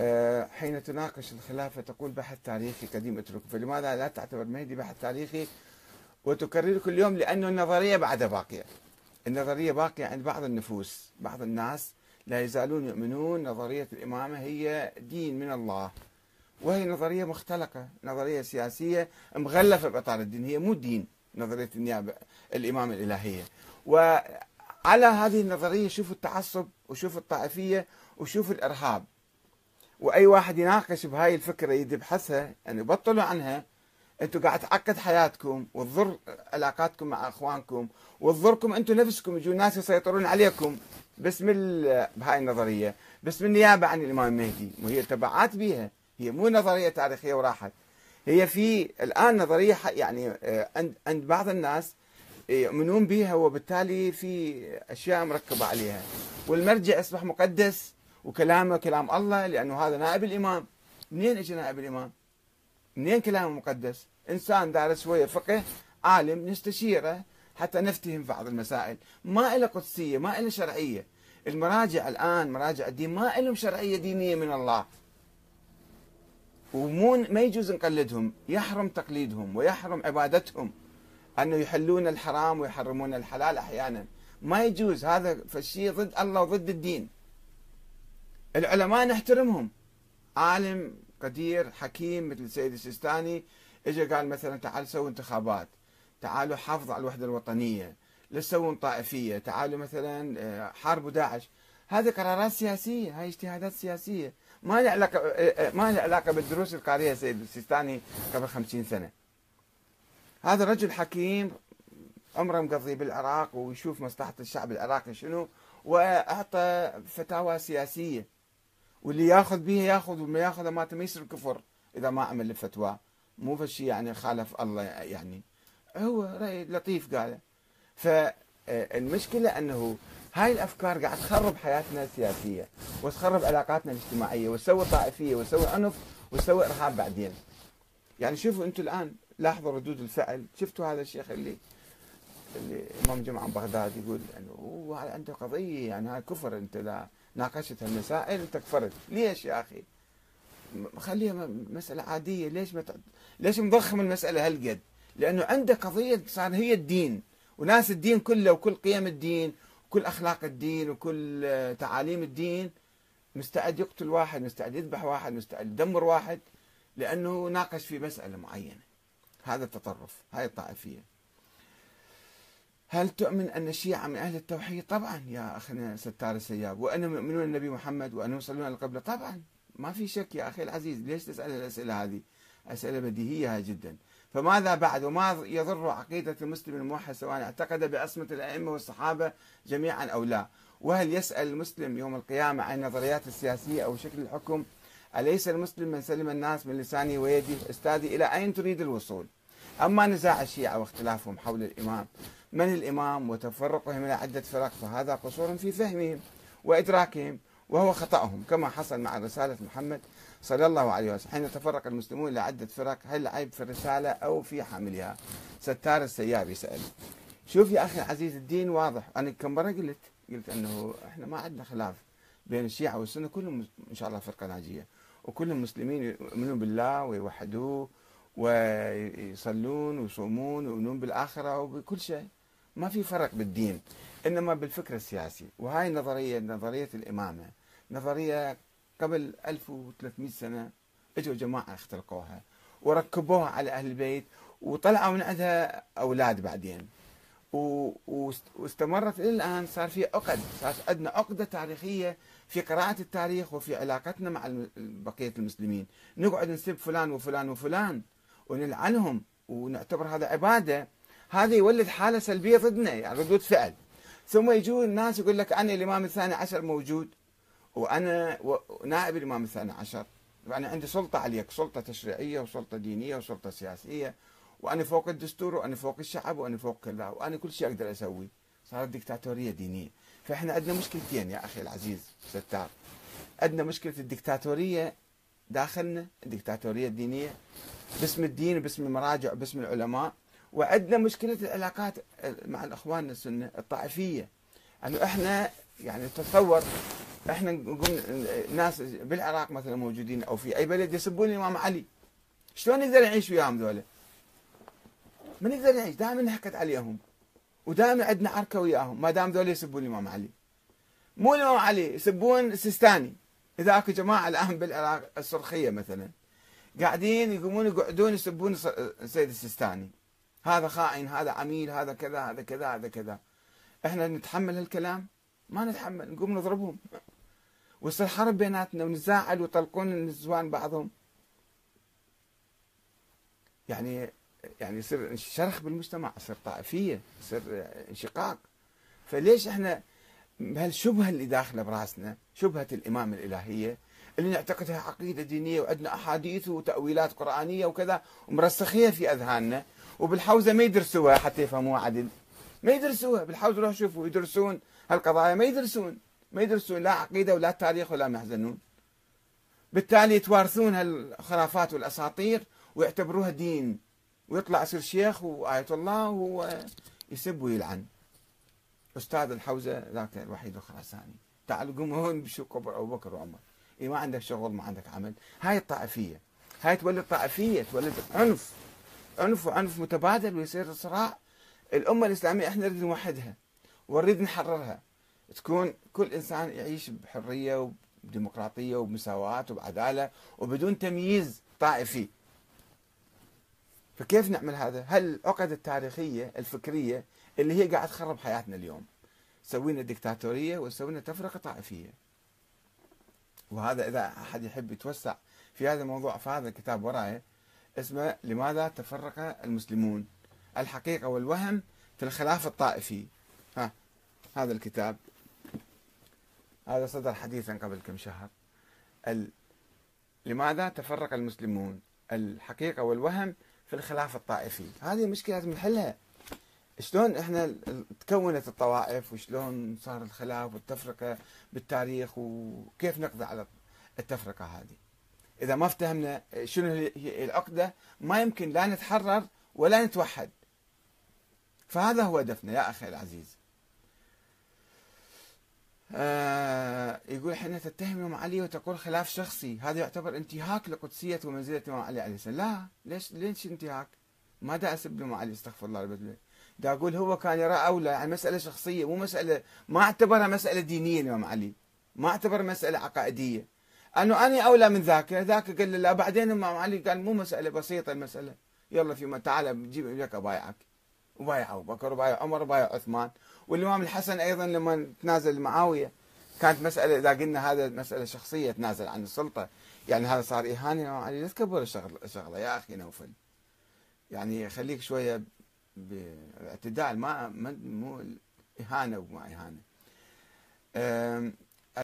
آه، حين تناقش الخلافة تقول بحث تاريخي قديم اتركه. فلماذا لا تعتبر مهدي بحث تاريخي؟ وتكرره كل يوم لأنه النظرية بعد باقية. النظرية باقية عند بعض النفوس بعض الناس لا يزالون يؤمنون نظرية الإمامة هي دين من الله. وهي نظرية مختلقة نظرية سياسية مغلفة بإطار الدين. هي مو دين نظرية النيابة الإمامة الإلهية. وعلى هذه النظرية شوفوا التعصب وشوفوا الطائفية وشوفوا الإرهاب. وأي واحد يناقش بهاي الفكرة يبحثها يعني بطلوا عنها. أنتم قاعد تعقد حياتكم وتضر علاقاتكم مع أخوانكم وتضركم أنتم نفسكم يجوا ناس يسيطرون عليكم. باسم بهاي النظرية باسم النيابه عن الإمام المهدي وهي تبعات بها هي مو نظرية تاريخية وراحت. هي في الآن نظرية يعني آه، عند عند بعض الناس يؤمنون بها وبالتالي في أشياء مركبة عليها. والمرجع اصبح مقدس وكلامه كلام الله لأنه هذا نائب الإمام. منين إجى نائب الإمام؟ منين كلامه مقدس؟ إنسان دارس شوية فقه عالم نستشيره حتى نفتهم بعض المسائل. ما إله قدسية ما إله شرعية. المراجع الآن مراجع الدين ما لهم شرعية دينية من الله. ومو ما يجوز نقلدهم. يحرم تقليدهم ويحرم عبادتهم. أنه يحلون الحرام ويحرمون الحلال أحيانا. ما يجوز. هذا فالشيء ضد الله وضد الدين. العلماء نحترمهم. عالم قدير حكيم مثل السيد السيستاني اجى قال مثلا تعالوا سووا انتخابات. تعالوا حافظوا على الوحدة الوطنية. لا تسوون طائفية. تعالوا مثلا آه، حاربوا داعش هذه قرارات سياسية. هاي اجتهادات سياسية. ما لها علاقة آه، آه، ما لها علاقة بالدروس اللي السيد السيستاني قبل خمسين سنة. هذا رجل حكيم عمره مقضي بالعراق ويشوف مصلحة الشعب العراقي شنو وأعطى فتاوى سياسية. واللي ياخذ بها ياخذ وما ياخذ ما يصير كفر إذا ما عمل الفتوى. مو فشي يعني خالف الله يعني. هو رأي لطيف قاله. فالمشكلة أنه هاي الأفكار قاعد تخرب حياتنا السياسية وتخرب علاقاتنا الاجتماعية وتسوي طائفية وتسوي عنف وتسوي إرهاب بعدين. يعني شوفوا أنتم الآن لاحظوا ردود الفعل. شفتوا هذا الشيخ اللي اللي إمام جمعة بغداد يقول إنه هو عنده قضية يعني هاي كفر أنت لا. ناقشت المسائل انت كفرت ليش يا أخي؟ خليها مسألة عادية. ليش ما ليش مضخم المسألة هالقد؟ لأنه عنده قضية صار هي الدين. وناس الدين كله وكل قيم الدين وكل أخلاق الدين وكل تعاليم الدين مستعد يقتل واحد مستعد يذبح واحد مستعد يدمر واحد لأنه ناقش في مسألة معينة. هذا التطرف هاي الطائفية. هل تؤمن أن الشيعة من أهل التوحيد؟ طبعا يا أخنا ستار السياب وأنهم يؤمنون النبي محمد وأنهم يصلون على القبلة؟ طبعا. ما في شك يا أخي العزيز. ليش تسأل الأسئلة هذه؟ أسئلة بديهية جدا. فماذا بعد؟ وما يضر عقيدة المسلم الموحد سواء اعتقد بعصمة الأئمة والصحابة جميعا أو لا؟ وهل يسأل المسلم يوم القيامة عن النظريات السياسية أو شكل الحكم؟ أليس المسلم من سلم الناس من لسانه ويده؟ أستاذي إلى أين تريد الوصول؟ أما نزاع الشيعة واختلافهم حول الإمام من الإمام وتفرقهم إلى عدة فرق فهذا قصور في فهمهم وإدراكهم وهو خطأهم كما حصل مع رسالة محمد صلى الله عليه وسلم حين تفرق المسلمون إلى عدة فرق هل العيب في الرسالة أو في حاملها؟ ستار السياب يسأل. شوف يا أخي العزيز الدين واضح. أنا كم مرة قلت؟ قلت أنه إحنا ما عندنا خلاف بين الشيعة والسنة كلهم إن شاء الله فرقة ناجية. وكلهم مسلمين يؤمنون بالله ويوحدوه ويصلون ويصومون ويؤمنون بالآخرة وبكل شيء. ما في فرق بالدين إنما بالفكر السياسي. وهاي النظريه نظرية الإمامة. نظرية قبل 1300 سنة إجوا جماعة اختلقوها وركبوها على أهل البيت وطلعوا من عندها أولاد بعدين. واستمرت إلى الآن صار في عقد. صار عندنا عقدة تاريخية في قراءة التاريخ وفي علاقتنا مع بقية المسلمين. نقعد نسب فلان وفلان وفلان ونلعنهم ونعتبر هذا عبادة. هذا يولد حالة سلبية ضدنا يعني ردود فعل ثم يجون الناس يقول لك أنا الإمام الثاني عشر موجود وأنا نائب الإمام الثاني عشر. يعني عندي سلطة عليك سلطة تشريعية وسلطة دينية وسلطة سياسية. وأنا فوق الدستور وأنا فوق الشعب وأنا فوق كذا. وأنا كل شيء أقدر أسوي صارت دكتاتوريه دينية. فإحنا عندنا مشكلتين يا أخي العزيز ستار. عندنا مشكلة الدكتاتوريه داخلنا الدكتاتوريه الدينية. باسم الدين وباسم المراجع وباسم العلماء. وعندنا مشكلة العلاقات مع الأخوان السنة الطائفية. انه إحنا يعني تصور إحنا نقول ناس بالعراق مثلا موجودين أو في أي بلد يسبون الإمام علي. شلون نقدر نعيش وياهم ذولا؟ ما نقدر نعيش دائما نحكت عليهم. ودائما عندنا عركة وياهم ما دام ذولا يسبون الإمام علي. مو الإمام علي يسبون السيستاني إذا أكو جماعة الآن بالعراق الصرخيه مثلا قاعدين يقومون يقعدون يسبون السيد السيستاني. هذا خائن هذا عميل هذا كذا هذا كذا هذا كذا. إحنا نتحمل هالكلام؟ ما نتحمل نقوم نضربهم. ويصير حرب بيناتنا ونزاعل ويطلقون النسوان بعضهم. يعني يعني يصير شرخ بالمجتمع يصير طائفية يصير انشقاق. فليش إحنا بهالشبهة اللي داخلة برأسنا شبهة الامامه الإلهية اللي نعتقدها عقيدة دينية وعندنا أحاديث وتأويلات قرآنية وكذا ومرسخية في أذهاننا. وبالحوزة ما يدرسوها حتى يفهموها عدل. ما يدرسوها بالحوزة روح شوفوا يدرسون هالقضايا ما يدرسون. ما يدرسون لا عقيدة ولا تاريخ ولا محزنون بالتالي يتوارثون هالخرافات والأساطير ويعتبروها دين. ويطلع يصير شيخ وآية الله وهو يسب ويلعن. أستاذ الحوزة ذاك الوحيد الخراساني تعال قوم هون بشو أبو بكر وعمر. إيه ما عندك شغل ما عندك عمل. هاي الطائفية. هاي تولد طائفية تولد عنف. عنف وعنف متبادل ويصير صراع. الأمة الإسلامية إحنا نريد نوحدها ونريد نحررها. تكون كل إنسان يعيش بحرية وبديمقراطية وبمساواة وبعدالة وبدون تمييز طائفي. فكيف نعمل هذا؟ هل العقد التاريخية الفكرية اللي هي قاعد تخرب حياتنا اليوم سوينا ديكتاتورية وسوينا تفرقة طائفية؟ وهذا إذا أحد يحب يتوسع في هذا الموضوع في هذا الكتاب وراي اسمه لماذا تفرق المسلمون؟ الحقيقة والوهم في الخلاف الطائفي. ها هذا الكتاب. هذا صدر حديثا قبل كم شهر. ال... لماذا تفرق المسلمون؟ الحقيقة والوهم في الخلاف الطائفي. هذه مشكلة لازم نحلها شلون إحنا تكونت الطوائف وشلون صار الخلاف والتفرقة بالتاريخ وكيف نقضي على التفرقة هذه؟ إذا ما افتهمنا شنو هي العقدة ما يمكن لا نتحرر ولا نتوحد. فهذا هو هدفنا يا أخي العزيز. آه يقول إحنا تتهم الإمام علي وتقول خلاف شخصي. هذا يعتبر انتهاك لقدسية ومنزلة الإمام علي عليه السلام. لا ليش ليش انتهاك؟ ما دا أسب الإمام علي استغفر الله البدوي دا أقول هو كان يرى أولى يعني مسألة شخصية مو مسألة ما اعتبرها مسألة دينية الإمام علي. ما اعتبر مسألة عقائدية. أنه أنا أولى من ذاك ذاك قال لا بعدين الإمام علي قال مو مسألة بسيطة المسألة يلا في تعال جيب لك أبايعك وبايع أبو بكر وبايع عمر وبايع عثمان. والإمام الحسن أيضا لما تنازل معاوية كانت مسألة إذا قلنا هذا مسألة شخصية تنازل عن السلطة يعني هذا صار إهانة علي. لا تكبر الشغلة يا أخي نوفل. يعني خليك شوية باعتدال ما مو إهانة وما إهانة.